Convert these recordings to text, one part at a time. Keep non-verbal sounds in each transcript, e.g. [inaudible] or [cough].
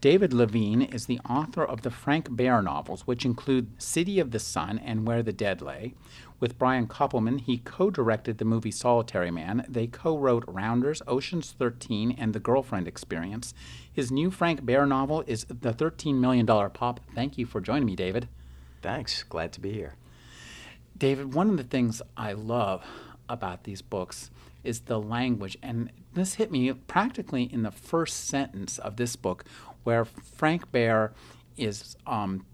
David Levien is the author of the Frank Behr novels, which include City of the Sun and Where the Dead Lay. With Brian Koppelman, he co directed the movie Solitary Man. They co wrote Rounders, Ocean's 13, and The Girlfriend Experience. His new Frank Behr novel is The $13 Million Pop. Thank you for joining me, David. Thanks. Glad to be here. David, one of the things I love about these books is the language. And this hit me practically in the first sentence of this book, where Frank Behr is um,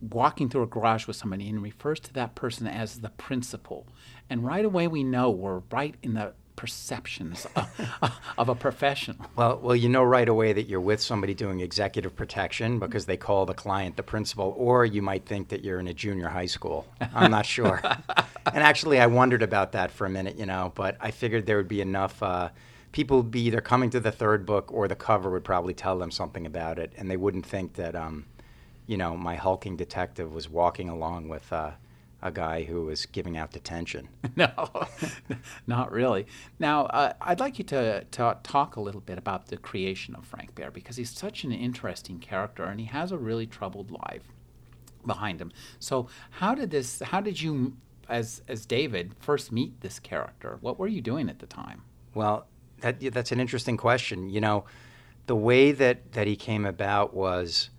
walking through a garage with somebody and refers to that person as the principal. And right away we know we're right in the perceptions [laughs] of, of, a professional. Well, well, you know right away that you're with somebody doing executive protection because they call the client the principal, or you might think that you're in a junior high school. I'm not sure. [laughs] and actually, I wondered about that for a minute, you know, but I figured there would be enough. Uh, people would be either coming to the third book or the cover would probably tell them something about it, and they wouldn't think that. Um, you know, my hulking detective was walking along with uh, a guy who was giving out detention. [laughs] no, [laughs] not really. Now, uh, I'd like you to, to talk a little bit about the creation of Frank Behr because he's such an interesting character and he has a really troubled life behind him. So, how did this? How did you, as as David, first meet this character? What were you doing at the time? Well, that, that's an interesting question. You know, the way that that he came about was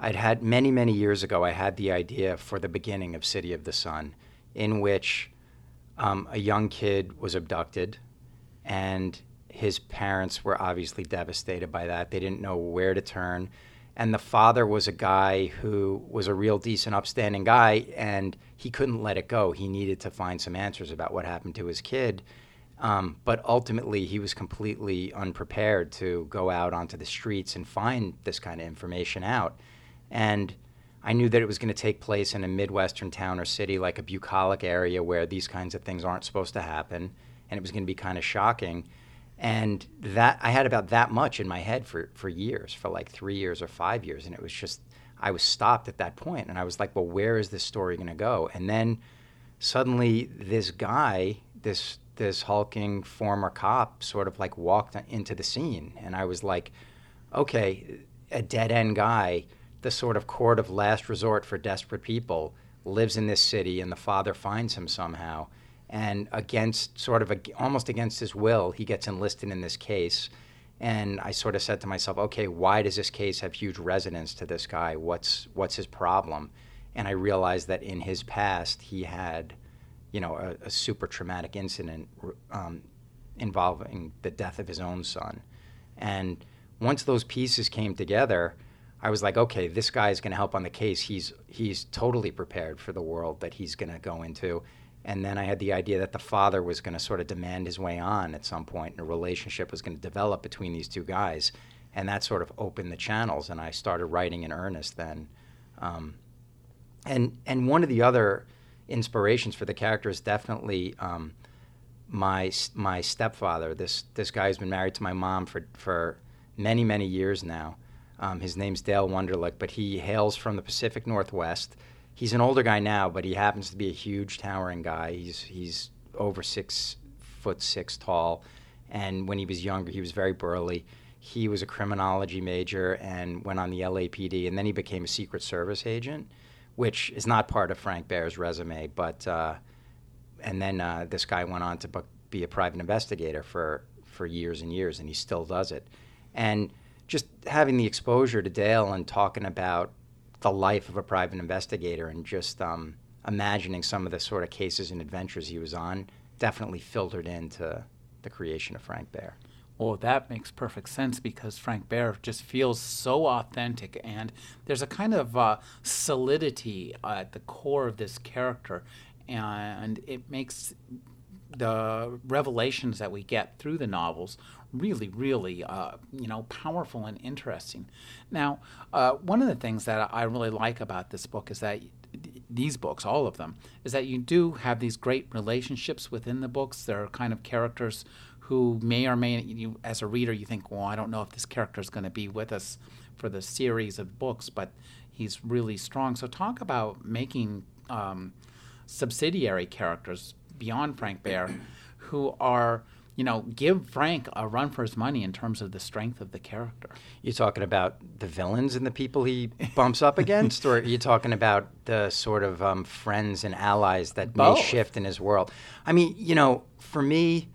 I'd had many, many years ago, I had the idea for the beginning of City of the Sun, in which um, a young kid was abducted, and his parents were obviously devastated by that. They didn't know where to turn. And the father was a guy who was a real decent, upstanding guy, and he couldn't let it go. He needed to find some answers about what happened to his kid. Um, but ultimately, he was completely unprepared to go out onto the streets and find this kind of information out. And I knew that it was going to take place in a Midwestern town or city like a bucolic area where these kinds of things aren't supposed to happen. And it was going to be kind of shocking. And that I had about that much in my head for, for years, for like three years or five years. And it was just, I was stopped at that point, And I was like, well, where is this story going to go? And then suddenly this guy, this, this hulking former cop, sort of like walked into the scene. And I was like, okay, a dead end guy the sort of court of last resort for desperate people, lives in this city, and the father finds him somehow. And against, sort of, a, almost against his will, he gets enlisted in this case. And I sort of said to myself, okay, why does this case have huge resonance to this guy? What's, what's his problem? And I realized that in his past, he had, you know, a, a super traumatic incident um, involving the death of his own son. And once those pieces came together, I was like, okay, this guy is going to help on the case. He's he's totally prepared for the world that he's going to go into. And then I had the idea that the father was going to sort of demand his way on at some point, and a relationship was going to develop between these two guys, and that sort of opened the channels. And I started writing in earnest then. Um, and and one of the other inspirations for the character is definitely um, my my stepfather. This this guy has been married to my mom for for many many years now um, his name's Dale Wunderlich, but he hails from the Pacific Northwest. He's an older guy now, but he happens to be a huge, towering guy. He's he's over six foot six tall, and when he was younger, he was very burly. He was a criminology major and went on the LAPD, and then he became a Secret Service agent, which is not part of Frank Behr's resume. But uh, and then uh, this guy went on to be a private investigator for for years and years, and he still does it. And just having the exposure to Dale and talking about the life of a private investigator and just um, imagining some of the sort of cases and adventures he was on definitely filtered into the creation of Frank Behr. Well, that makes perfect sense because Frank Behr just feels so authentic, and there's a kind of uh, solidity at the core of this character, and it makes the revelations that we get through the novels really, really, uh, you know, powerful and interesting. Now, uh, one of the things that I really like about this book is that these books, all of them, is that you do have these great relationships within the books. There are kind of characters who may or may you as a reader you think, well, I don't know if this character is going to be with us for the series of books, but he's really strong. So talk about making um, subsidiary characters beyond Frank Behr, [clears throat] who are you know, give Frank a run for his money in terms of the strength of the character. You're talking about the villains and the people he bumps up against, or are you talking about the sort of um, friends and allies that Both. may shift in his world? I mean, you know, for me,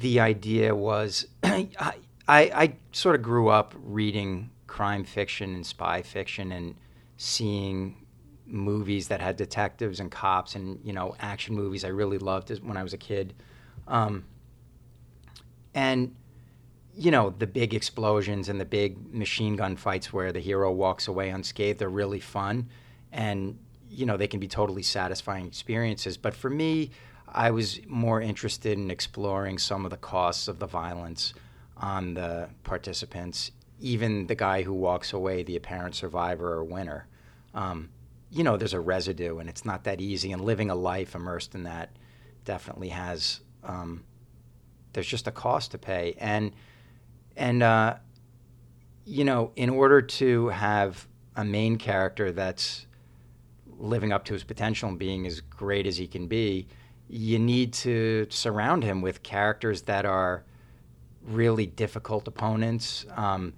the idea was [clears throat] I, I, I sort of grew up reading crime fiction and spy fiction and seeing movies that had detectives and cops and you know action movies I really loved when I was a kid. Um, and you know the big explosions and the big machine gun fights where the hero walks away unscathed they're really fun and you know they can be totally satisfying experiences but for me i was more interested in exploring some of the costs of the violence on the participants even the guy who walks away the apparent survivor or winner. Um, you know there's a residue and it's not that easy and living a life immersed in that definitely has um, there's just a cost to pay, and and uh, you know, in order to have a main character that's living up to his potential and being as great as he can be, you need to surround him with characters that are really difficult opponents, um,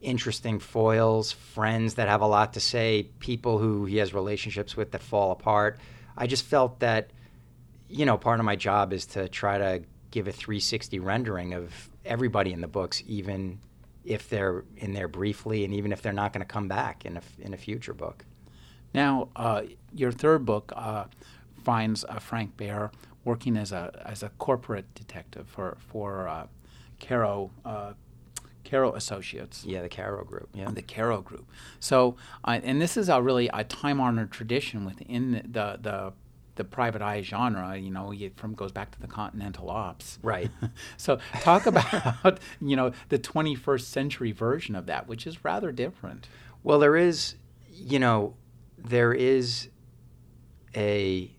interesting foils, friends that have a lot to say, people who he has relationships with that fall apart. I just felt that, you know, part of my job is to try to give a 360 rendering of everybody in the books, even if they're in there briefly, and even if they're not going to come back in a in a future book. Now, uh, your third book uh, finds uh, Frank Behr working as a as a corporate detective for for uh, Caro. Uh, Caro Associates. Yeah, the Caro Group. Yeah, the Caro Group. So, uh, and this is a really a time-honored tradition within the, the, the the private eye genre, you know, it from goes back to the Continental Ops. Right. [laughs] so talk about, [laughs] you know, the 21st century version of that, which is rather different. Well, there is, you know, there is a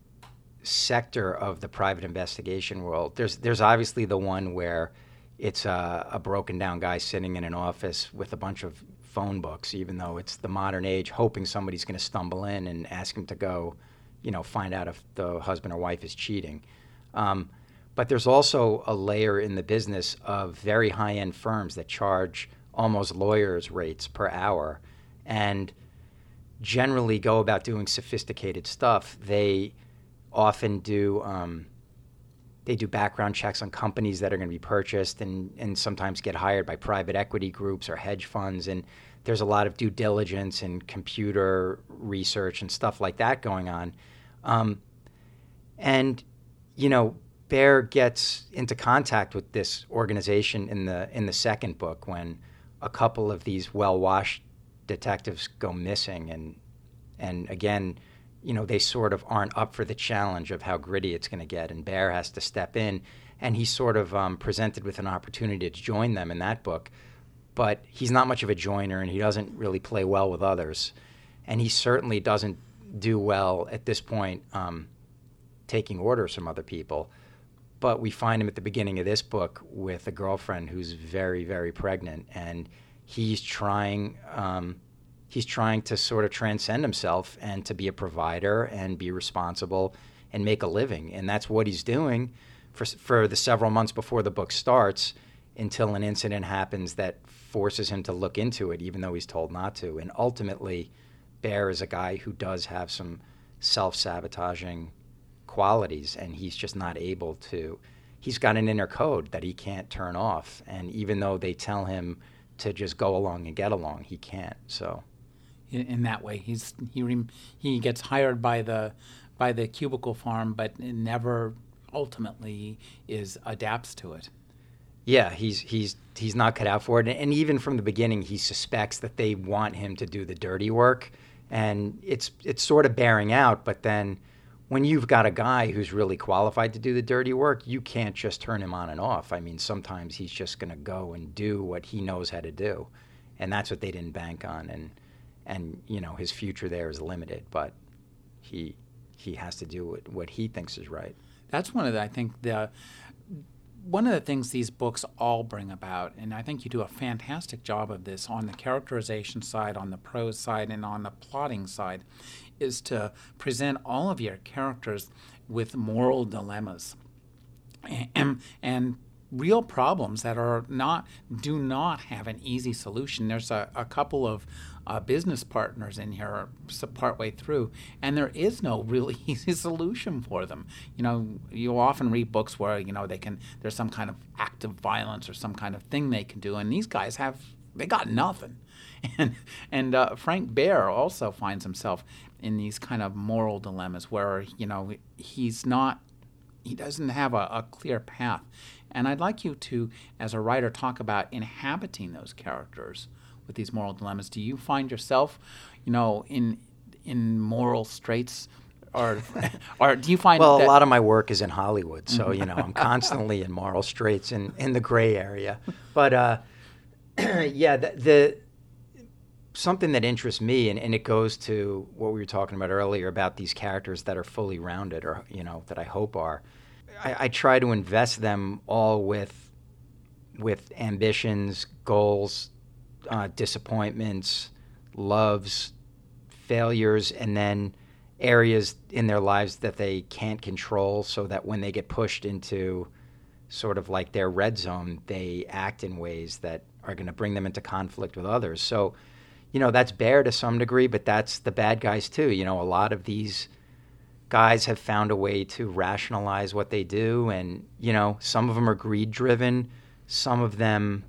sector of the private investigation world. There's there's obviously the one where it's a, a broken down guy sitting in an office with a bunch of phone books, even though it's the modern age, hoping somebody's going to stumble in and ask him to go you know, find out if the husband or wife is cheating. Um, but there's also a layer in the business of very high end firms that charge almost lawyers' rates per hour and generally go about doing sophisticated stuff. They often do. Um, they do background checks on companies that are going to be purchased and, and sometimes get hired by private equity groups or hedge funds. And there's a lot of due diligence and computer research and stuff like that going on. Um, and, you know, Behr gets into contact with this organization in the in the second book when a couple of these well-washed detectives go missing, and and again, you know, they sort of aren't up for the challenge of how gritty it's going to get, and Behr has to step in, and he's sort of um, presented with an opportunity to join them in that book, but he's not much of a joiner, and he doesn't really play well with others, and he certainly doesn't do well at this point um, taking orders from other people. But we find him at the beginning of this book with a girlfriend who's very, very pregnant, and he's trying. Um, he's trying to sort of transcend himself and to be a provider and be responsible and make a living, and that's what he's doing for for the several months before the book starts until an incident happens that forces him to look into it, even though he's told not to, and ultimately Behr is a guy who does have some self sabotaging qualities, and he's just not able to. He's got an inner code that he can't turn off, and even though they tell him to just go along and get along, he can't. So, in, that way, he's he he gets hired by the by the cubicle farm, but never ultimately is adapts to it. Yeah, he's he's he's not cut out for it, and even from the beginning, he suspects that they want him to do the dirty work and it's it's sort of bearing out. But then when you've got a guy who's really qualified to do the dirty work, you can't just turn him on and off. I mean, sometimes he's just going to go and do what he knows how to do, and that's what they didn't bank on. And and you know his future there is limited, but he he has to do what, what he thinks is right. That's one of the I think the one of the things these books all bring about, and I think you do a fantastic job of this on the characterization side, on the prose side, and on the plotting side, is to present all of your characters with moral dilemmas and, and real problems that are not do not have an easy solution. There's a, a couple of uh, business partners in here partway through, and there is no really [laughs] easy solution for them. You know, you often read books where you know they can there's some kind of act of violence or some kind of thing they can do, and these guys have they got nothing. [laughs] And and uh, Frank Behr also finds himself in these kind of moral dilemmas where you know he's not he doesn't have a, a clear path. And I'd like you to, as a writer, talk about inhabiting those characters with these moral dilemmas. Do you find yourself, you know, in in moral straits? Or, [laughs] or do you find well a lot of my work is in hollywood so you know i'm [laughs] constantly in moral straits in, in the gray area but uh, [clears throat] yeah the, the something that interests me and, and it goes to what we were talking about earlier about these characters that are fully rounded or you know that i hope are i, I try to invest them all with with ambitions goals uh, disappointments loves failures and then areas in their lives that they can't control so that when they get pushed into sort of like their red zone they act in ways that are going to bring them into conflict with others so you know, that's Behr to some degree, but that's the bad guys too. You know, a lot of these guys have found a way to rationalize what they do, and you know, some of them are greed driven, some of them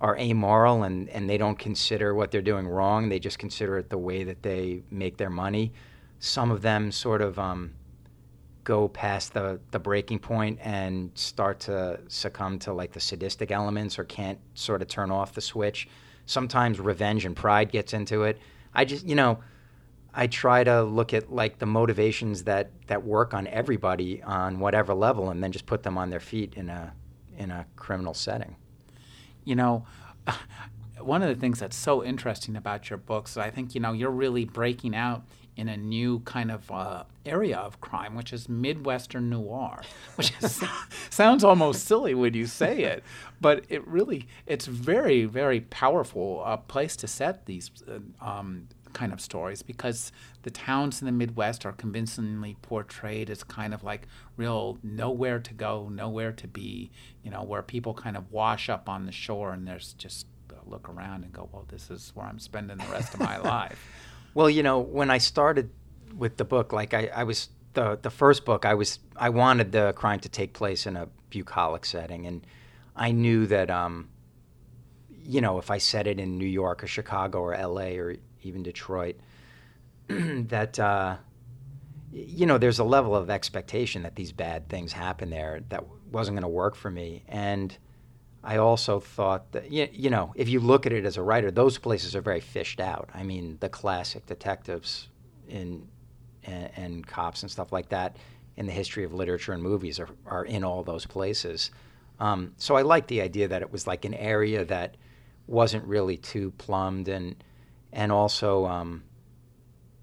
are amoral and, and they don't consider what they're doing wrong. They just consider it the way that they make their money. Some of them sort of um, go past the, the breaking point and start to succumb to like the sadistic elements or can't sort of turn off the switch sometimes revenge and pride gets into it. I just, you know, I try to look at like the motivations that that work on everybody on whatever level, and then just put them on their feet in a in a criminal setting. You know. [sighs] One of the things that's so interesting about your books, I think you know you're really breaking out in a new kind of uh, area of crime, which is Midwestern noir, [laughs] which is, [laughs] sounds almost silly when you say it, but it really it's very very powerful uh, place to set these uh, um, kind of stories because the towns in the Midwest are convincingly portrayed as kind of like real nowhere to go, nowhere to be, you know, where people kind of wash up on the shore and there's just look around and go, well, this is where I'm spending the rest of my [laughs] life. Well, you know, when I started with the book, like I, I was the the first book, I was I wanted the crime to take place in a bucolic setting, and I knew that, um, you know, if I set it in New York or Chicago or L.A. or even Detroit, [clears throat] that. Uh, you know, there's a level of expectation that these bad things happen there that wasn't going to work for me. And I also thought that, you know, if you look at it as a writer, those places are very fished out. I mean, the classic detectives in, and, and cops and stuff like that in the history of literature and movies are, are in all those places. Um, so I liked the idea that it was like an area that wasn't really too plumbed and, and also, um,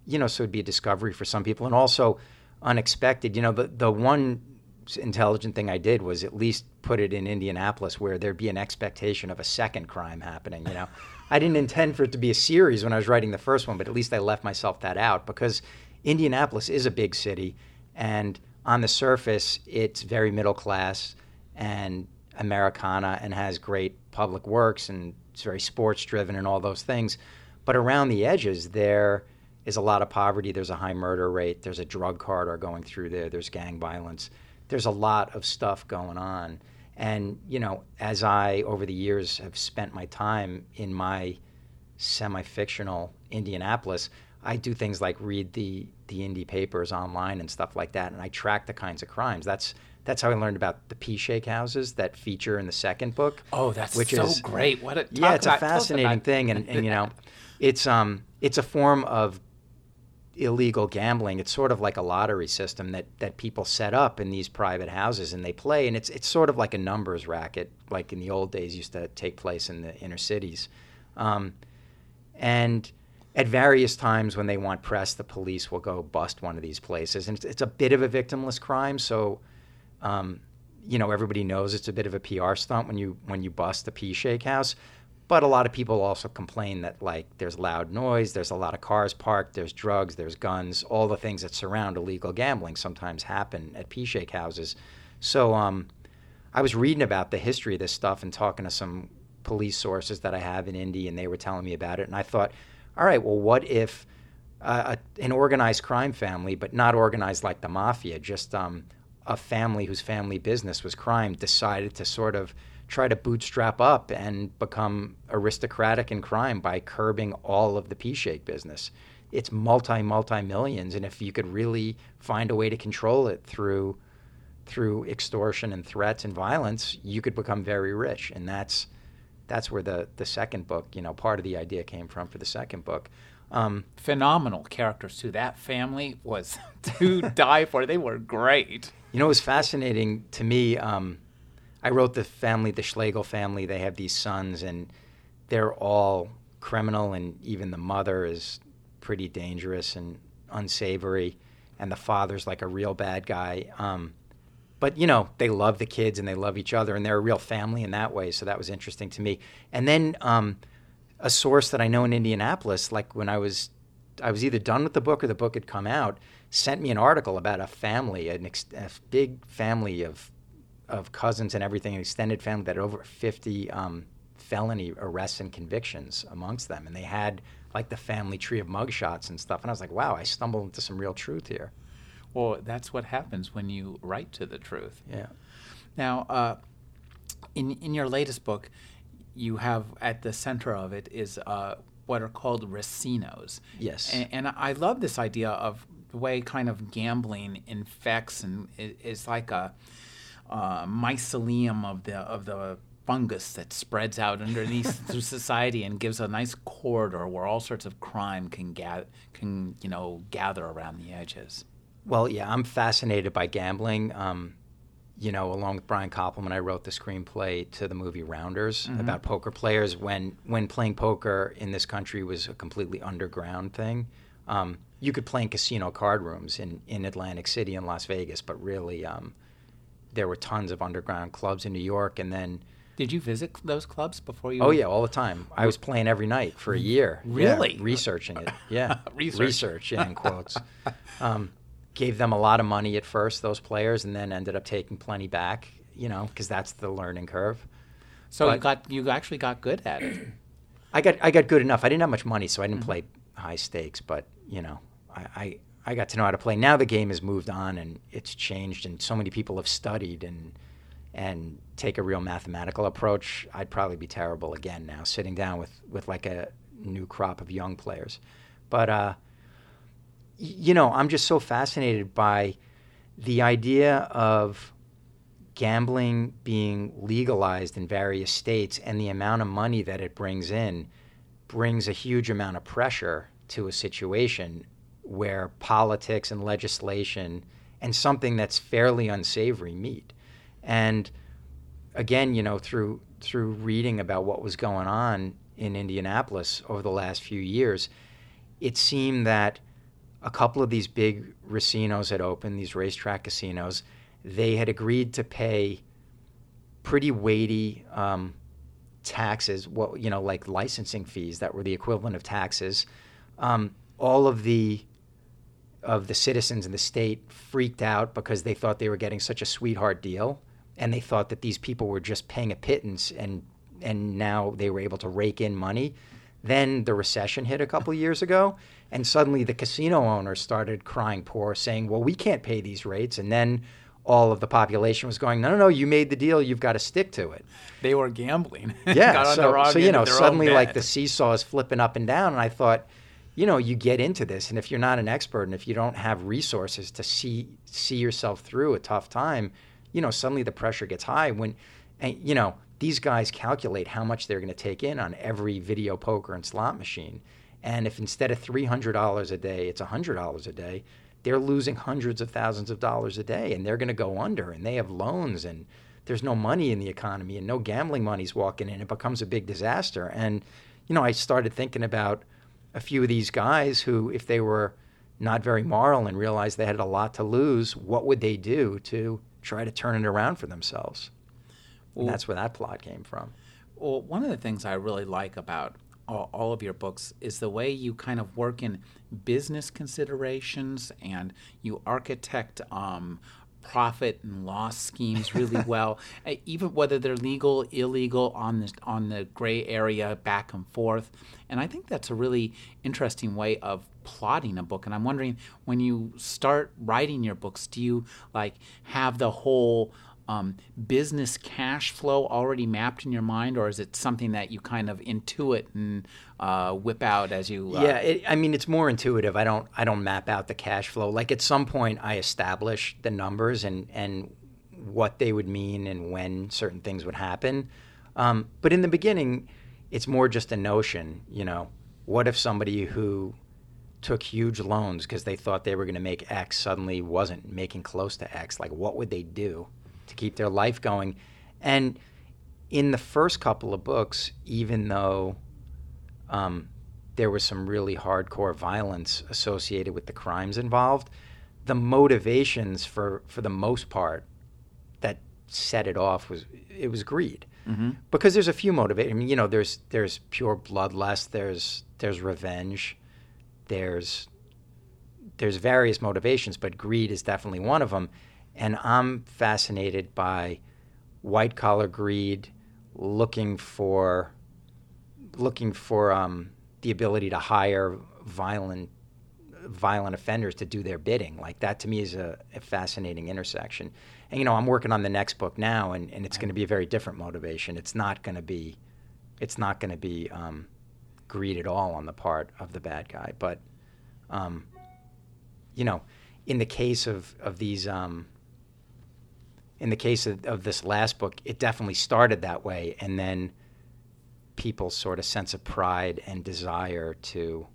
you know, so it'd be a discovery for some people and also unexpected. You know, the, the one intelligent thing I did was at least put it in Indianapolis where there'd be an expectation of a second crime happening. You know, [laughs] I didn't intend for it to be a series when I was writing the first one, but at least I left myself that out because Indianapolis is a big city, and on the surface, it's very middle class and Americana and has great public works and it's very sports driven and all those things. But around the edges, there is a lot of poverty. There's a high murder rate. There's a drug corridor going through there. There's gang violence there's a lot of stuff going on. And, you know, as I, over the years, have spent my time in my semi fictional Indianapolis, I do things like read the, the indie papers online and stuff like that, and I track the kinds of crimes. That's that's how I learned about the pea shake houses that feature in the second book. Oh, that's which so is, great! What a yeah, it's about, a fascinating thing, and, and you know, it's um it's a form of illegal gambling. It's sort of like a lottery system that, that people set up in these private houses and they play, and it's it's sort of like a numbers racket, like in the old days used to take place in the inner cities, um, and at various times when they want press, the police will go bust one of these places, and it's, it's a bit of a victimless crime. So, um, you know, everybody knows it's a bit of a PR stunt when you when you bust the Pea Shake House. But a lot of people also complain that like there's loud noise, there's a lot of cars parked, there's drugs, there's guns, all the things that surround illegal gambling sometimes happen at Pea Shake houses. So um, I was reading about the history of this stuff and talking to some police sources that I have in Indy, and they were telling me about it. And I thought, all right, well, what if uh, a, an organized crime family, but not organized like the mafia, just um, a family whose family business was crime, decided to sort of try to bootstrap up and become aristocratic in crime by curbing all of the pea shake business. It's multi multi millions, and if you could really find a way to control it through through extortion and threats and violence, you could become very rich, and that's that's where the the second book, you know, part of the idea came from for the second book. Um, Phenomenal characters too. That family was [laughs] to die for. They were great. You know, it was fascinating to me. Um, I wrote the family, the Schlegel family. They have these sons, and they're all criminal, and even the mother is pretty dangerous and unsavory, and the father's like a real bad guy. Um, but you know, they love the kids and they love each other, and they're a real family in that way. So that was interesting to me. And then um, a source that I know in Indianapolis, like when I was, I was either done with the book or the book had come out, sent me an article about a family, an ex- a big family of of cousins and everything, an extended family that had over 50 um, felony arrests and convictions amongst them. And they had like the family tree of mugshots and stuff. And I was like, wow, I stumbled into some real truth here. Well, that's what happens when you write to the truth. Yeah. Now, uh, in in your latest book, you have at the center of it is uh, what are called racinos. Yes. And, and, I love this idea of the way kind of gambling infects and is like a uh, mycelium of the of the fungus that spreads out underneath [laughs] through society and gives a nice corridor where all sorts of crime can ga- can you know gather around the edges. Well, yeah, I'm fascinated by gambling. Um, you know, along with Brian Koppelman, I wrote the screenplay to the movie Rounders mm-hmm. about poker players when when playing poker in this country was a completely underground thing. Um, you could play in casino card rooms in, in Atlantic City and Las Vegas, but really, um, there were tons of underground clubs in New York, and then. Did you visit those clubs before you? Oh yeah, all the time. I was playing every night for a year. [laughs] Really? Yeah, researching it. [laughs] Yeah. Research. Research. Yeah, in quotes. [laughs] um, gave them a lot of money at first, those players, and then ended up taking plenty back. You know, because that's the learning curve. So but you got you actually got good at it. [clears throat] I got I got good enough. I didn't have much money, so I didn't mm-hmm. play high stakes. But you know, I, I I got to know how to play. Now the game has moved on and it's changed, and so many people have studied and and take a real mathematical approach. I'd probably be terrible again now, sitting down with with like a new crop of young players. But uh, you know, I'm just so fascinated by the idea of gambling being legalized in various states and the amount of money that it brings in brings a huge amount of pressure to a situation where politics and legislation and something that's fairly unsavory meet. And again, you know, through through reading about what was going on in Indianapolis over the last few years, it seemed that a couple of these big racinos had opened, these racetrack casinos. They had agreed to pay pretty weighty um, taxes, what you know, like licensing fees that were the equivalent of taxes. Um, all of the of the citizens in the state freaked out because they thought they were getting such a sweetheart deal, and they thought that these people were just paying a pittance, and and now they were able to rake in money. Then the recession hit a couple years ago, and suddenly the casino owners started crying poor, saying, "Well, we can't pay these rates," and then all of the population was going, no, no, no, you made the deal, you've got to stick to it. They were gambling. [laughs] Yeah, so, so you know, suddenly like the seesaw is flipping up and down, and I thought, you know, you get into this, and if you're not an expert, and if you don't have resources to see see yourself through a tough time, you know, suddenly the pressure gets high. When, and you know, these guys calculate how much they're going to take in on every video poker and slot machine, and if instead of three hundred dollars a day, it's hundred dollars a day, they're losing hundreds of thousands of dollars a day, and they're going to go under, and they have loans and there's no money in the economy and no gambling money's walking in. It becomes a big disaster. And, you know, I started thinking about a few of these guys who, if they were not very moral and realized they had a lot to lose, what would they do to try to turn it around for themselves? Well, and that's where that plot came from. Well, one of the things I really like about all, all, of your books is the way you kind of work in business considerations and you architect um, profit and loss schemes really [laughs] well, eh, even whether they're legal, illegal, on the on the gray area, back and forth. And I think that's a really interesting way of plotting a book. And I'm wondering when you start writing your books, do you like have the whole um, business cash flow already mapped in your mind, or is it something that you kind of intuit and uh, whip out as you? Uh, yeah, it, I mean, it's more intuitive. I don't, I don't map out the cash flow. Like at some point, I establish the numbers and and what they would mean and when certain things would happen. Um, but in the beginning, it's more just a notion. You know, what if somebody who took huge loans because they thought they were going to make X suddenly wasn't making close to X? Like, what would they do? To keep their life going. And in the first couple of books, even though um, there was some really hardcore violence associated with the crimes involved, the motivations for, for the most part that set it off was it was greed. Mm-hmm. Because there's a few motivations. I mean, you know, there's there's pure bloodlust. There's there's revenge. There's there's various motivations, but greed is definitely one of them. And I'm fascinated by white collar greed, looking for looking for um, the ability to hire violent violent offenders to do their bidding. Like that to me is a, a fascinating intersection. And you know, I'm working on the next book now, and, and it's going to be a very different motivation. It's not going to be it's not going to be um, greed at all on the part of the bad guy, but um, you know, in the case of of these um, in the case of, of this last book, it definitely started that way, and then people's sort of sense of pride and desire to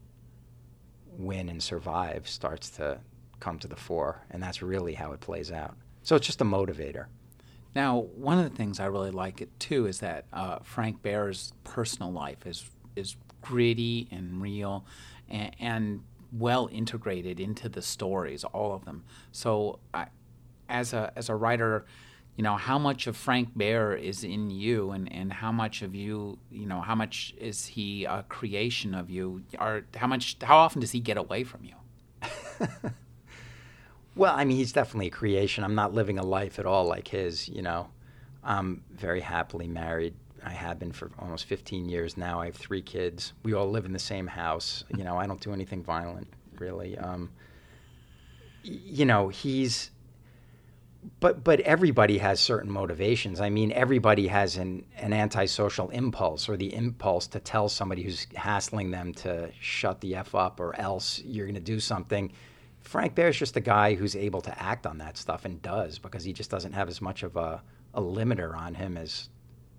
win and survive starts to come to the fore, and that's really how it plays out. So it's just a motivator. Now, one of the things I really like it too is that uh, Frank Behr's personal life is is gritty and real, and, and well integrated into the stories, all of them. So I, as a as a writer, you know, how much of Frank Behr is in you, and, and how much of you, you know, how much is he a creation of you, or how much, how often does he get away from you? [laughs] well, I mean, he's definitely a creation. I'm not living a life at all like his. You know, I'm very happily married. I have been for almost 15 years now. I have three kids. We all live in the same house. You know, I don't do anything violent, really. Um, you know, he's but but everybody has certain motivations. I mean, everybody has an, an antisocial impulse or the impulse to tell somebody who's hassling them to shut the f up or else you're going to do something. Frank Behr's just a guy who's able to act on that stuff and does because he just doesn't have as much of a, a limiter on him as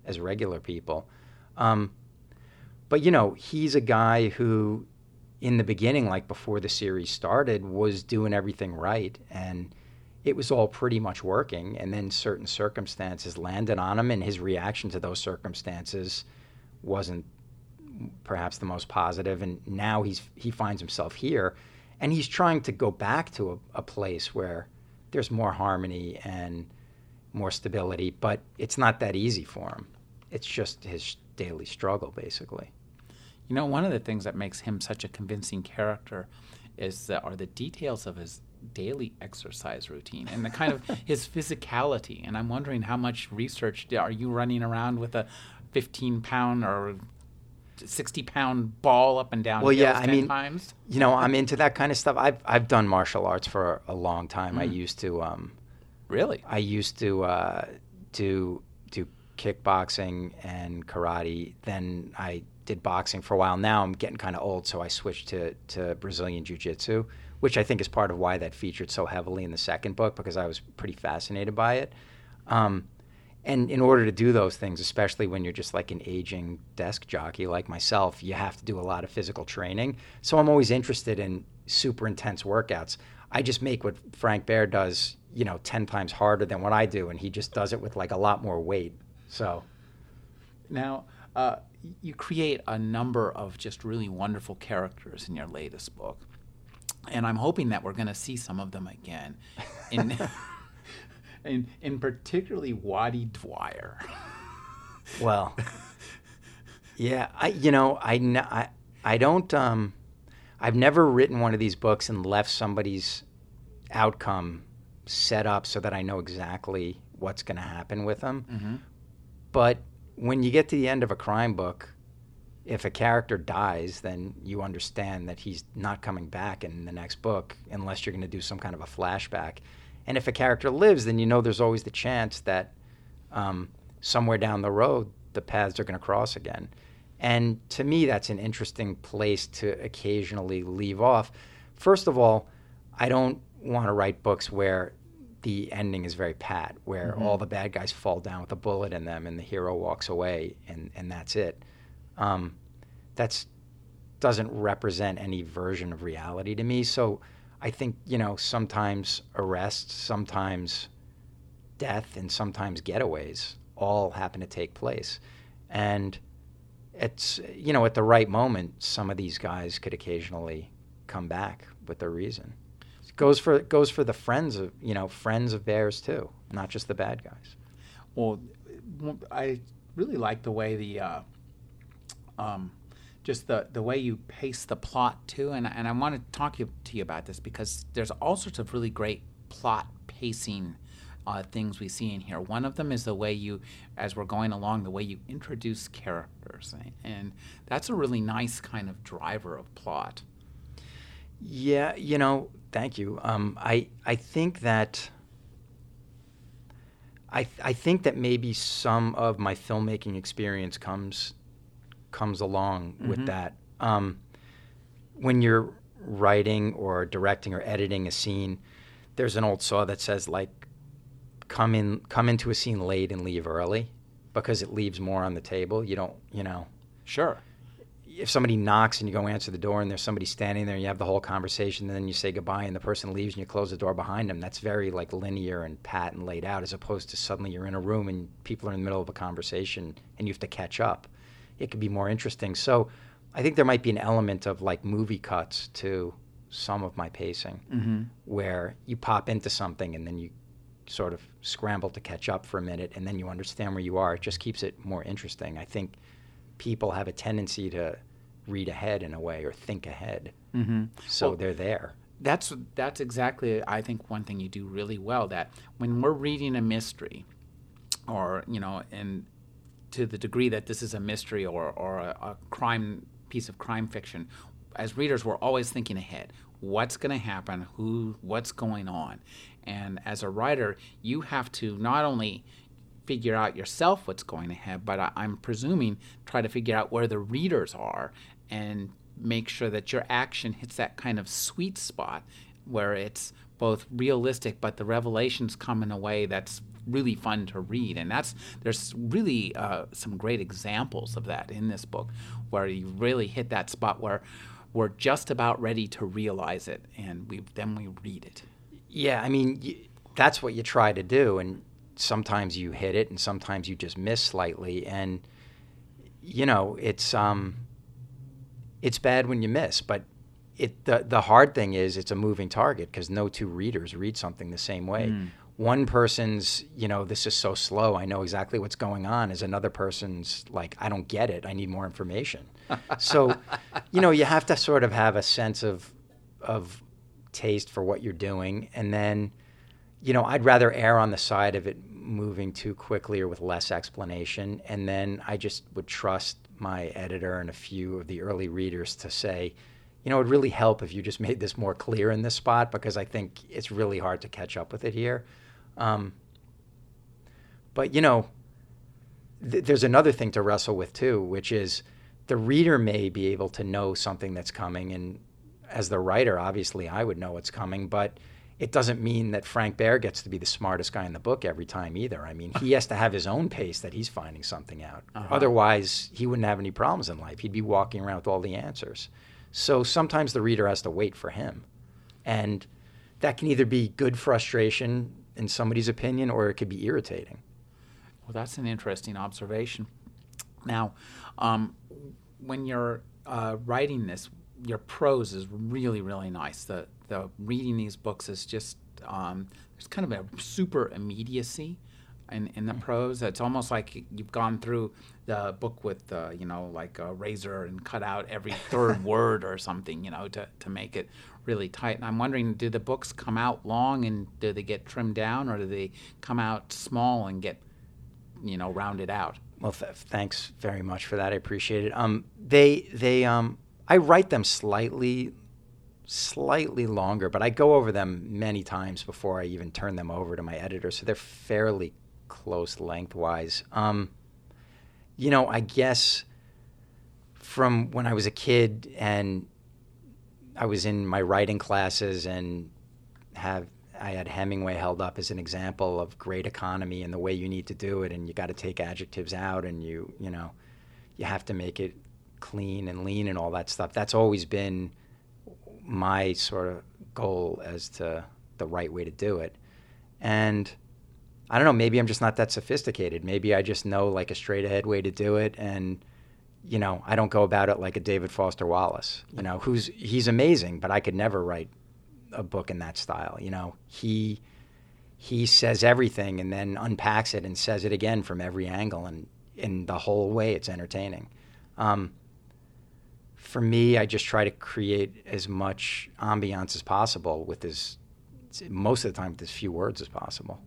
as regular people. Um, but you know, he's a guy who, in the beginning, like before the series started, was doing everything right and it was all pretty much working. And then certain circumstances landed on him, and his reaction to those circumstances wasn't perhaps the most positive. And now he's he finds himself here, and he's trying to go back to a, a place where there's more harmony and more stability. But it's not that easy for him. It's just his daily struggle, basically. You know, one of the things that makes him such a convincing character is that are the details of his daily exercise routine and the kind of [laughs] his physicality. And I'm wondering how much research are you running around with a 15 pound or 60 pound ball up and down well yeah i mean times? you know i'm into that kind of stuff i've, I've done martial arts for a long time mm. i used to um, really i used to uh, do do kickboxing and karate then i did boxing for a while now i'm getting kind of old so i switched to, to brazilian jiu-jitsu which I think is part of why that featured so heavily in the second book because I was pretty fascinated by it. Um, and in order to do those things, especially when you're just like an aging desk jockey like myself, you have to do a lot of physical training. So I'm always interested in super intense workouts. I just make what Frank Behr does, you know, 10 times harder than what I do, and he just does it with like a lot more weight. So now, uh, you create a number of just really wonderful characters in your latest book. And I'm hoping that we're going to see some of them again. In, in, in particularly Watty Dwyer. [laughs] Well, yeah, I you know I, I, I don't um, I've never written one of these books and left somebody's outcome set up so that I know exactly what's going to happen with them. Mm-hmm. But when you get to the end of a crime book, if a character dies, then you understand that he's not coming back in the next book unless you're going to do some kind of a flashback. And if a character lives, then you know there's always the chance that um, somewhere down the road the paths are going to cross again. And to me, that's an interesting place to occasionally leave off. First of all, I don't want to write books where the ending is very pat, where Mhm. all the bad guys fall down with a bullet in them and the hero walks away and, and that's it. Um, that's doesn't represent any version of reality to me. So I think, you know, sometimes arrests, sometimes death, and sometimes getaways all happen to take place. And it's, you know, at the right moment, some of these guys could occasionally come back with a reason. It goes for goes for the friends of you know friends of Behr's too, not just the bad guys. Well, I really like the way the uh, um, just the the way you pace the plot too, and and I want to talk to you about this because there's all sorts of really great plot pacing. Uh, things we see in here. One of them is the way you, as we're going along, the way you introduce characters, and that's a really nice kind of driver of plot. Yeah, you know, thank you. Um, I I think that I I think that maybe some of my filmmaking experience comes comes along Mhm. with that. Um, when you're writing or directing or editing a scene, there's an old saw that says like come in come into a scene late and leave early because it leaves more on the table. You don't, you know, Sure. if somebody knocks and you go answer the door and there's somebody standing there and you have the whole conversation and then you say goodbye and the person leaves and you close the door behind them that's very like linear and pat and laid out as opposed to suddenly you're in a room and people are in the middle of a conversation and you have to catch up it could be more interesting. So i think there might be an element of like movie cuts to some of my pacing Mm-hmm. where you pop into something and then you sort of scramble to catch up for a minute and then you understand where you are. It just keeps it more interesting. I think people have a tendency to read ahead in a way or think ahead. Mm-hmm. so Well, they're there. that's that's exactly I think one thing you do really well that when we're reading a mystery or you know and to the degree that this is a mystery or, or a, a crime piece of crime fiction as readers we're always thinking ahead. What's going to happen? Who what's going on? And as a writer you have to not only figure out yourself what's going ahead, but I, I'm presuming try to figure out where the readers are and make sure that your action hits that kind of sweet spot where it's both realistic, but the revelations come in a way that's really fun to read. And that's there's really uh, some great examples of that in this book, where you really hit that spot where we're just about ready to realize it, and we then we read it. yeah i mean y that's what you try to do and sometimes you hit it and sometimes you just miss slightly and you know it's um it's bad when you miss but it the, the hard thing is it's a moving target because no two readers read something the same way Mm. One person's you know this is so slow i know exactly what's going on is another person's like i don't get it i need more information so you know you have to sort of have a sense of of taste for what you're doing and then you know i'd rather err on the side of it moving too quickly or with less explanation and then i just would trust my editor and a few of the early readers to say you know, it would really help if you just made this more clear in this spot because I think it's really hard to catch up with it here. Um, but, you know, th- there's another thing to wrestle with too, which is the reader may be able to know something that's coming. And as the writer, obviously, I would know what's coming, but it doesn't mean that Frank Behr gets to be the smartest guy in the book every time either. I mean, he has to have his own pace that he's finding something out. Uh-huh. Otherwise, he wouldn't have any problems in life. He'd be walking around with all the answers. So sometimes the reader has to wait for him. And that can either be good frustration in somebody's opinion or it could be irritating. Well, that's an interesting observation. Now, um, when you're uh, writing this, your prose is really, really nice. The the reading these books is just um, there's kind of a super immediacy in, in the prose. It's almost like you've gone through the book with, uh, you know, like a razor and cut out every third [laughs] word or something, you know, to, to make it really tight. And I'm wondering, do the books come out long and do they get trimmed down or do they come out small and get, you know, rounded out? Well, th- thanks very much for that. I appreciate it. Um, they, they, um, I write them slightly slightly longer, but I go over them many times before I even turn them over to my editor, so they're fairly close lengthwise. Um, you know, I guess from when I was a kid and I was in my writing classes and have I had Hemingway held up as an example of great economy and the way you need to do it, and you got to take adjectives out, and you you know you have to make it clean and lean and all that stuff. That's always been my sort of goal as to the right way to do it. And I don't know, maybe I'm just not that sophisticated. Maybe I just know like a straight ahead way to do it and you know, I don't go about it like a David Foster Wallace, you know, who's he's amazing, but I could never write a book in that style, you know. He he says everything and then unpacks it and says it again from every angle and in the whole way it's entertaining. Um, for me, I just try to create as much ambiance as possible with as most of the time with as few words as possible.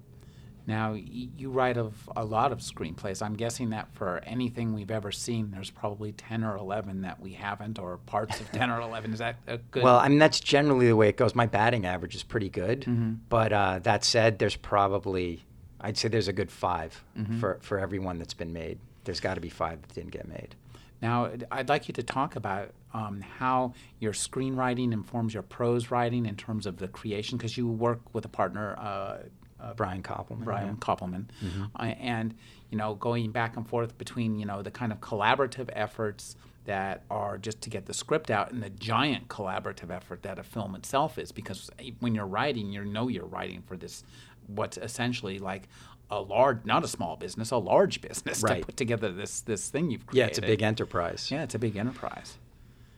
Now, you write of a lot of screenplays. I'm guessing that for anything we've ever seen, there's probably 10 or 11 that we haven't, or parts of 10 or 11. Is that a good? Well, I mean, that's generally the way it goes. My batting average is pretty good. Mm-hmm. But uh, that said, there's probably, I'd say there's a good 5 Mhm. for, for every one that's been made. There's got to be five that didn't get made. Now, I'd like you to talk about um, how your screenwriting informs your prose writing in terms of the creation, because you work with a partner, uh, uh, Brian Koppelman. Brian yeah. Koppelman, Mhm. uh, and you know, going back and forth between you know the kind of collaborative efforts that are just to get the script out and the giant collaborative effort that a film itself is, because when you're writing, you know you're writing for this what's essentially like a large, not a small business, a large business Right. to put together this this thing you've created. Yeah, it's a big enterprise. Yeah, it's a big enterprise.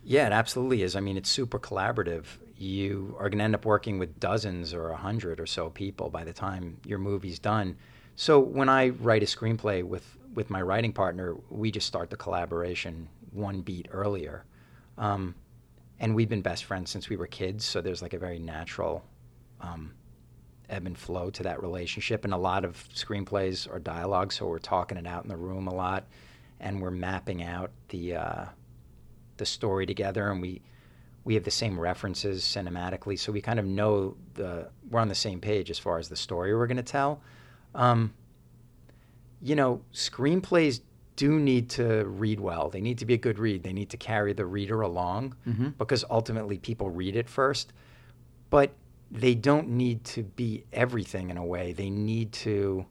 Yeah, it absolutely is. I mean, it's super collaborative. You are going to end up working with dozens or a hundred or so people by the time your movie's done. So when I write a screenplay with with my writing partner, we just start the collaboration one beat earlier, um, and we've been best friends since we were kids. So there's like a very natural um, ebb and flow to that relationship. And a lot of screenplays are dialogue, so we're talking it out in the room a lot, and we're mapping out the uh, the story together, and we we have the same references cinematically, so we kind of know the we're on the same page as far as the story we're going to tell. Um, you know, screenplays do need to read well. They need to be a good read. They need to carry the reader along Mm-hmm. because ultimately people read it first. But they don't need to be everything in a way. They need to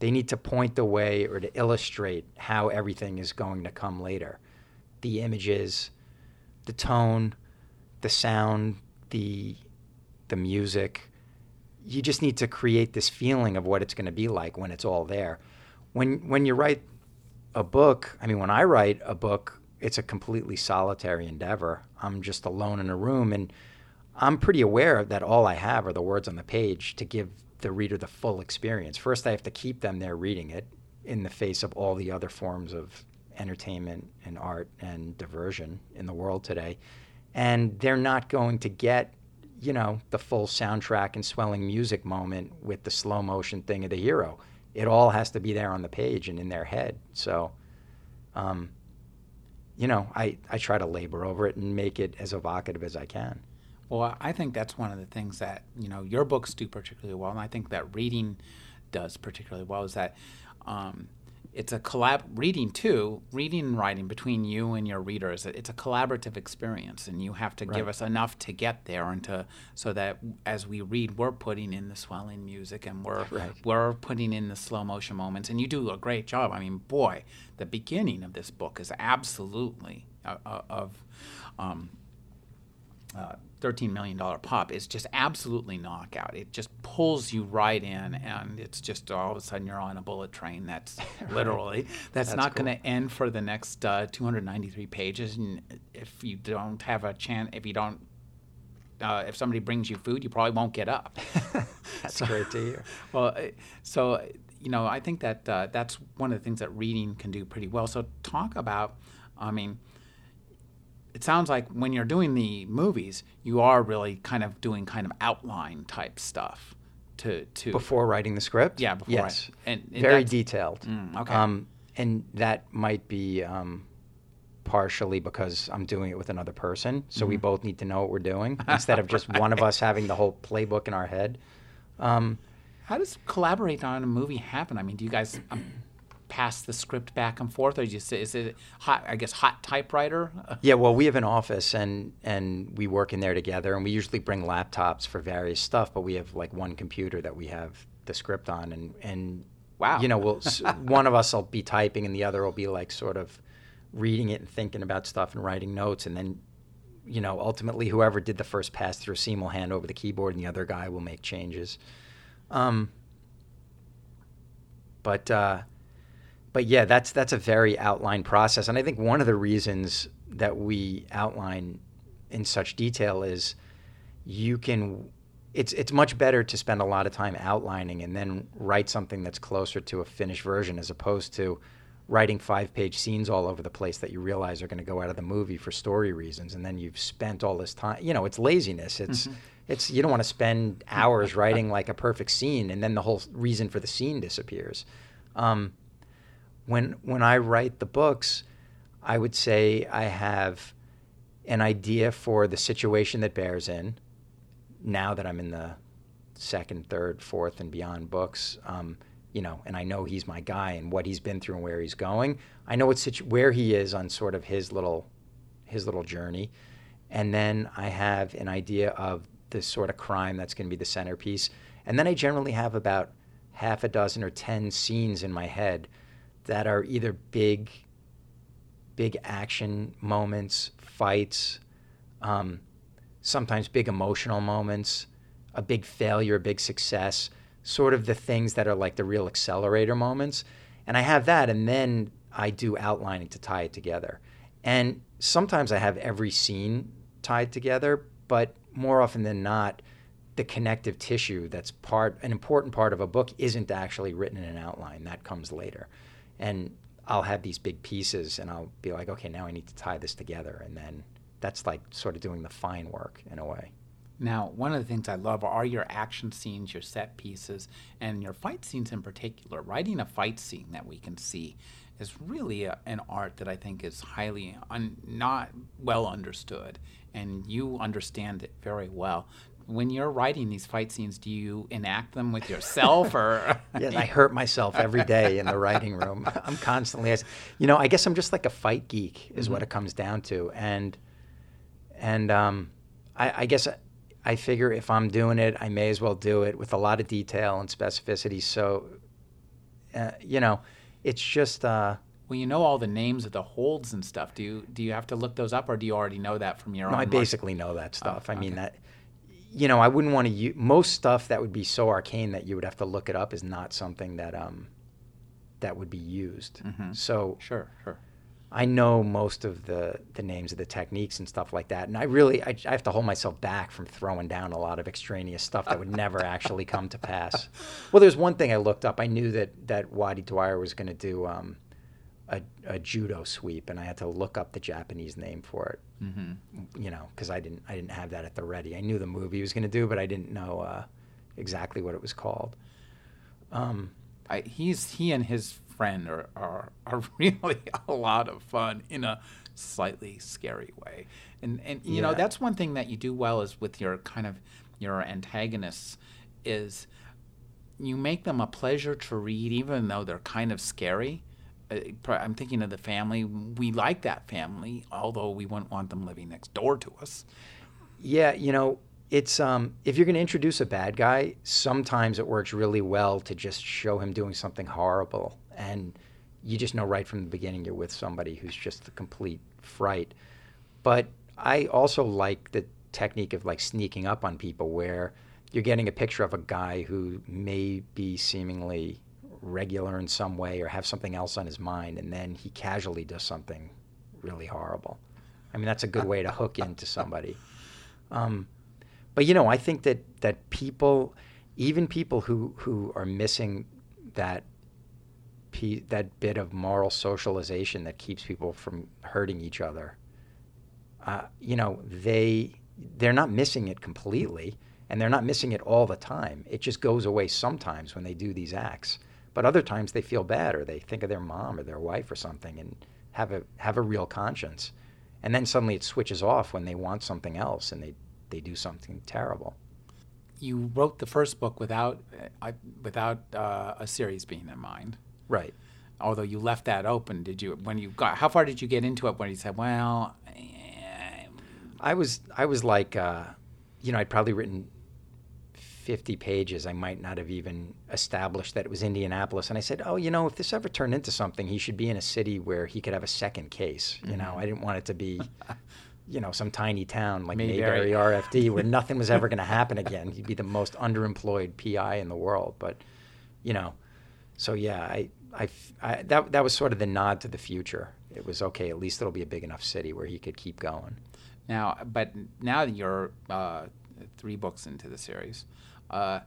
they need to point the way or to illustrate how everything is going to come later. The images, the tone, the sound, the the music. You just need to create this feeling of what it's going to be like when it's all there. When when you write a book, I mean when I write a book, it's a completely solitary endeavor. I'm just alone in a room and I'm pretty aware that all I have are the words on the page to give the reader the full experience. First, I have to keep them there reading it in the face of all the other forms of entertainment and art and diversion in the world today. And they're not going to get, you know, the full soundtrack and swelling music moment with the slow motion thing of the hero. It all has to be there on the page and in their head. So, um, you know, I, I try to labor over it and make it as evocative as I can. Well, I think that's one of the things that you know your books do particularly well, and I think that reading does particularly well. Is that um, it's a collab reading too, reading and writing between you and your readers. It's a collaborative experience, and you have to give us enough to get there, and to so that as we read, we're putting in the swelling music, and we're Right. we're putting in the slow motion moments, and you do a great job. I mean, boy, the beginning of this book is absolutely uh, uh, of. Um, uh, thirteen million dollar pop is just absolutely knockout. It just pulls you right in, and it's just all of a sudden you're on a bullet train. That's [laughs] literally that's, That's not cool. going to end for the next uh, 293 pages. And if you don't have a chance, if you don't, uh, if somebody brings you food, you probably won't get up. [laughs] That's great to hear. [laughs] Well, uh, so you know, I think that uh, that's one of the things that reading can do pretty well. So talk about, I mean, it sounds like when you're doing the movies, you are really kind of doing kind of outline type stuff to to Before writing the script? Yeah, before yes. I- and- and Very detailed. Mm, okay. Um, and that might be um, partially because I'm doing it with another person, so Mm-hmm. we both need to know what we're doing [laughs] instead of just one of us having the whole playbook in our head. Um, How does collaborate on a movie happen? I mean, do you guys um, pass the script back and forth, or you say, is it hot? I guess hot typewriter. Yeah, well, we have an office and and we work in there together, and we usually bring laptops for various stuff. But we have like one computer that we have the script on, and and Wow. you know, we'll [laughs] one of us will be typing, and the other will be like sort of reading it and thinking about stuff and writing notes, and then you know, ultimately, whoever did the first pass through seam will hand over the keyboard, and the other guy will make changes. Um, but uh, but yeah, that's that's a very outlined process, and I think one of the reasons that we outline in such detail is you can. It's it's much better to spend a lot of time outlining and then write something that's closer to a finished version, as opposed to writing five page scenes all over the place that you realize are going to go out of the movie for story reasons, and then you've spent all this time. You know, it's laziness. It's it's you don't want to spend hours writing like a perfect scene, and then the whole reason for the scene disappears. Um, when when I write the books, I would say I have an idea for the situation that Behr's in. Now that I'm in the second, third, fourth, and beyond books, um, you know, and I know he's my guy and what he's been through and where he's going. I know what situ- where he is on sort of his little his little journey, and then I have an idea of the sort of crime that's going to be the centerpiece, and then I generally have about half a dozen or ten scenes in my head that are either big, big action moments, fights, um, sometimes big emotional moments, a big failure, a big success, sort of the things that are like the real accelerator moments. And I have that, and then I do outlining to tie it together. And sometimes I have every scene tied together, but more often than not, the connective tissue that's part an important part of a book isn't actually written in an outline. That comes later. And I'll have these big pieces and I'll be like, okay, now I need to tie this together. And then that's like sort of doing the fine work in a way. Now, one of the things I love are your action scenes, your set pieces, and your fight scenes in particular. Writing a fight scene that we can see is really a, an art that I think is highly un, not well understood, and you understand it very well. When you're writing these fight scenes, do you enact them with yourself, or [laughs] Yes, I hurt myself every day in the writing room. [laughs] I'm constantly, you know, I guess I'm just like a fight geek, is what it comes down to, and and um, I, I guess I figure if I'm doing it, I may as well do it with a lot of detail and specificity. So, uh, you know, it's just. Uh, Well, you know all the names of the holds and stuff. Do you do you have to look those up, or do you already know that from your No, own? I basically know that stuff. I mean that, you know, I wouldn't want to use most stuff that would be so arcane that you would have to look it up is not something that um that would be used. Mhm. So Sure, sure. I know most of the the names of the techniques and stuff like that, and I really I, I have to hold myself back from throwing down a lot of extraneous stuff that would never actually come to pass. [laughs] Well, there's one thing I looked up. I knew that that Wadi Dwyer was going to do um, a, a judo sweep, and I had to look up the Japanese name for it Mm-hmm. you know, because I didn't I didn't have that at the ready. I knew the movie he was going to do, but I didn't know uh, exactly what it was called. Um, I, he's he and his friend are, are are [laughs] really a lot of fun in a slightly scary way. And and you know that's one thing that you do well is with your kind of your antagonists is you make them a pleasure to read even though they're kind of scary. Uh, I'm thinking of the family. We like that family, although we wouldn't want them living next door to us. yeah, you know, it's um, if you're going to introduce a bad guy, sometimes it works really well to just show him doing something horrible, and you just know right from the beginning you're with somebody who's just a complete fright. But I also like the technique of like sneaking up on people where you're getting a picture of a guy who may be seemingly regular in some way or have something else on his mind, and then he casually does something really horrible. I mean, that's a good way to hook into somebody. Um, but you know, I think that that people, even people who who are missing that that bit of moral socialization that keeps people from hurting each other, uh, you know, they they're not missing it completely, and they're not missing it all the time. It just goes away sometimes when they do these acts. But other times they feel bad, or they think of their mom or their wife or something, and have a have a real conscience. And then suddenly it switches off when they want something else, and they they do something terrible. You wrote the first book without uh, without uh, a series being in mind, right? Although you left that open, did you? When you got, how far did you get into it? When you said, "Well," eh. I was I was like, uh, you know, I'd probably written 50 pages, I might not have even established that it was Indianapolis. And I said, oh, you know, if this ever turned into something, he should be in a city where he could have a second case. You mm-hmm. know, I didn't want it to be you know, some tiny town like Mayberry, Mayberry RFD where [laughs] nothing was ever going to happen again. He'd be the most underemployed PI in the world. But, you know, so yeah, I, I, I, that, that was sort of the nod to the future. It was okay, at least it'll be a big enough city where he could keep going. Now, but now that you're uh, three books into the series, uh,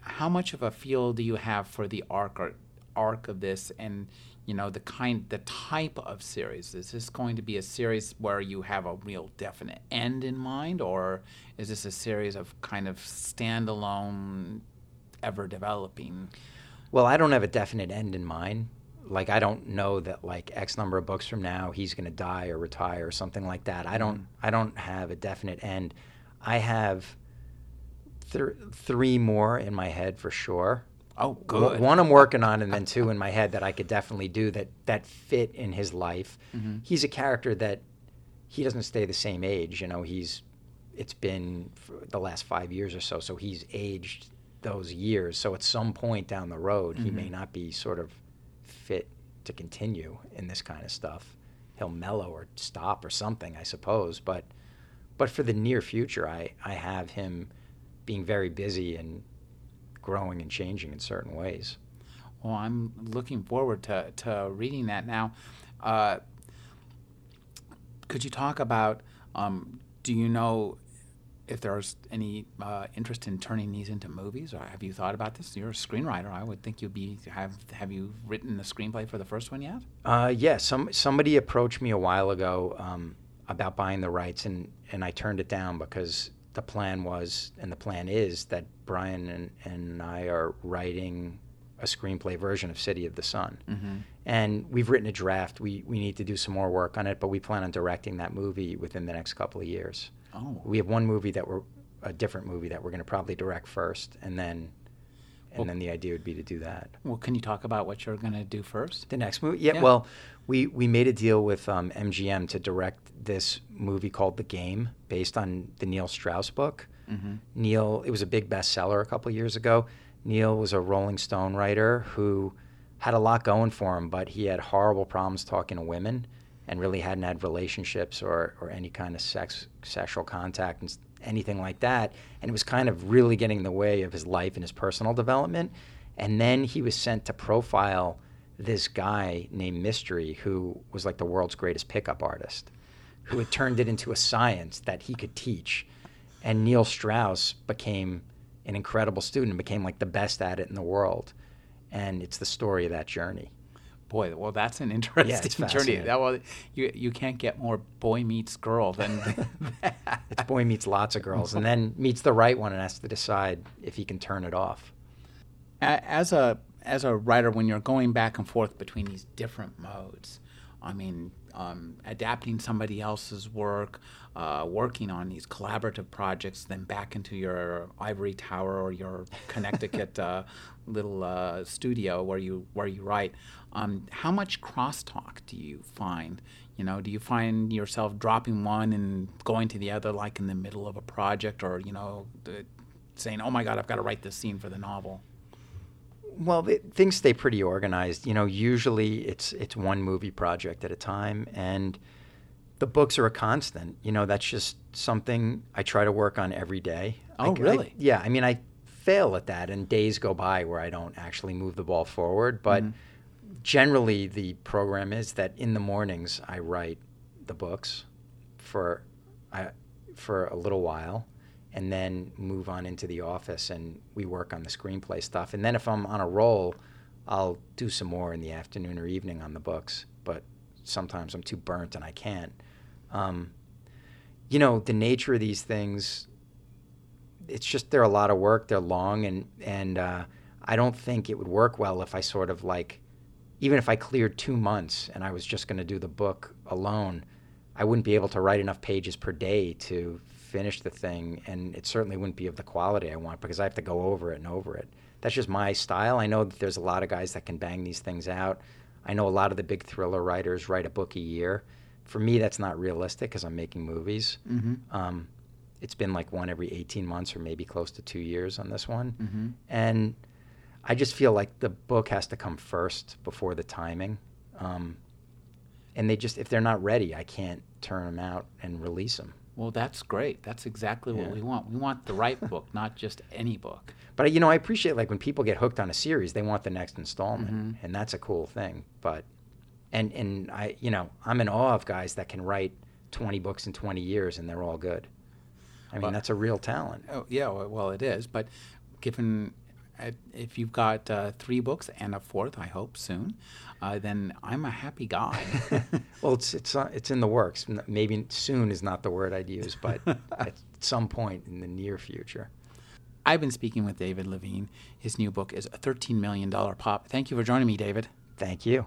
how much of a feel do you have for the arc or arc of this and you know the kind the type of series? Is this going to be a series where you have a real definite end in mind or is this a series of kind of standalone ever developing? Well i don't have a definite end in mind. Like i don't know that like x number of books from now he's going to die or retire or something like that. I don't mm. i don't have a definite end. I have th- three more in my head for sure Oh, good. One I'm working on, and then two in my head that I could definitely do that that fit in his life. Mm-hmm. He's a character that he doesn't stay the same age. You know, he's it's been the last five years or so, so he's aged those years. So at some point down the road, mm-hmm. he may mm-hmm. not be sort of fit to continue in this kind of stuff. He'll mellow or stop or something, I suppose. But but for the near future, I I have him being very busy and growing and changing in certain ways. Well, I'm looking forward to, to reading that now. Uh, could you talk about? Um, do you know if there's any uh, interest in turning these into movies, or have you thought about this? You're a screenwriter. I would think you'd be have have you written the screenplay for the first one yet? Uh, yes. Yeah, some somebody approached me a while ago um, about buying the rights, and and I turned it down because the plan was, and the plan is, that Brian and, and I are writing a screenplay version of City of the Sun. Mm-hmm. And we've written a draft. We, we need to do some more work on it, but we plan on directing that movie within the next couple of years. Oh. We have one movie that we're, a different movie that we're going to probably direct first, and then and well, then the idea would be to do that. Well, can you talk about what you're going to do first? The next movie? Yeah, yeah. well, we, we made a deal with um, MGM to direct this movie called The Game, based on the Neil Strauss book. Mm-hmm. Neil, it was a big bestseller a couple years ago. Neil was a Rolling Stone writer who had a lot going for him, but he had horrible problems talking to women and really hadn't had relationships or, or any kind of sex sexual contact and anything like that. And it was kind of really getting in the way of his life and his personal development. And then he was sent to profile this guy named Mystery, who was like the world's greatest pickup artist, who had turned it into a science that he could teach. And Neil Strauss became an incredible student and became like the best at it in the world. And it's the story of that journey. Boy, well, that's an interesting yeah, [laughs] journey. That, well, you you can't get more boy meets girl than [laughs] that. It's boy meets lots of girls, and then meets the right one and has to decide if he can turn it off. As a as a writer, when you're going back and forth between these different modes, I mean, um, adapting somebody else's work, uh, working on these collaborative projects, then back into your ivory tower or your [laughs] Connecticut uh, little uh, studio where you where you write. Um, how much crosstalk do you find? You know, do you find yourself dropping one and going to the other, like in the middle of a project, or you know, the, saying, "Oh my God, I've got to write this scene for the novel." Well, the, things stay pretty organized. You know, usually it's it's one movie project at a time, and the books are a constant. You know, that's just something I try to work on every day. Oh, I, really? I, yeah. I mean, I fail at that, and days go by where I don't actually move the ball forward. But Mm-hmm. generally, the program is that in the mornings I write the books for I, for a little while, and then move on into the office and we work on the screenplay stuff. And then if I'm on a roll, I'll do some more in the afternoon or evening on the books. But sometimes I'm too burnt and I can't. Um, you know, the nature of these things, it's just they're a lot of work. They're long, and and uh, I don't think it would work well if I sort of like, even if I cleared two months and I was just going to do the book alone, I wouldn't be able to write enough pages per day to finish the thing, and it certainly wouldn't be of the quality I want because I have to go over it and over it. That's just my style. I know that there's a lot of guys that can bang these things out. I know a lot of the big thriller writers write a book a year. For me, that's not realistic because I'm making movies. Mm-hmm. Um, it's been like one every 18 months or maybe close to two years on this one. Mm-hmm. And I just feel like the book has to come first before the timing. Um, and they just, if they're not ready, I can't turn them out and release them. Well, that's great. That's exactly what Yeah. we want. We want the right book, not just any book. But you know, I appreciate like when people get hooked on a series, they want the next installment, Mhm. and that's a cool thing. But and and I, you know, I'm in awe of guys that can write 20 books in 20 years and they're all good. I mean, Well- that's a real talent. Oh, yeah, well, well, it is. But given uh, if you've got uh, three books and a fourth, I hope soon, uh, then I'm a happy guy. [laughs] well, it's it's uh, it's in the works. Maybe soon is not the word I'd use, but [laughs] at some point in the near future. I've been speaking with David Levien. His new book is a $13 million pop. Thank you for joining me, David. Thank you.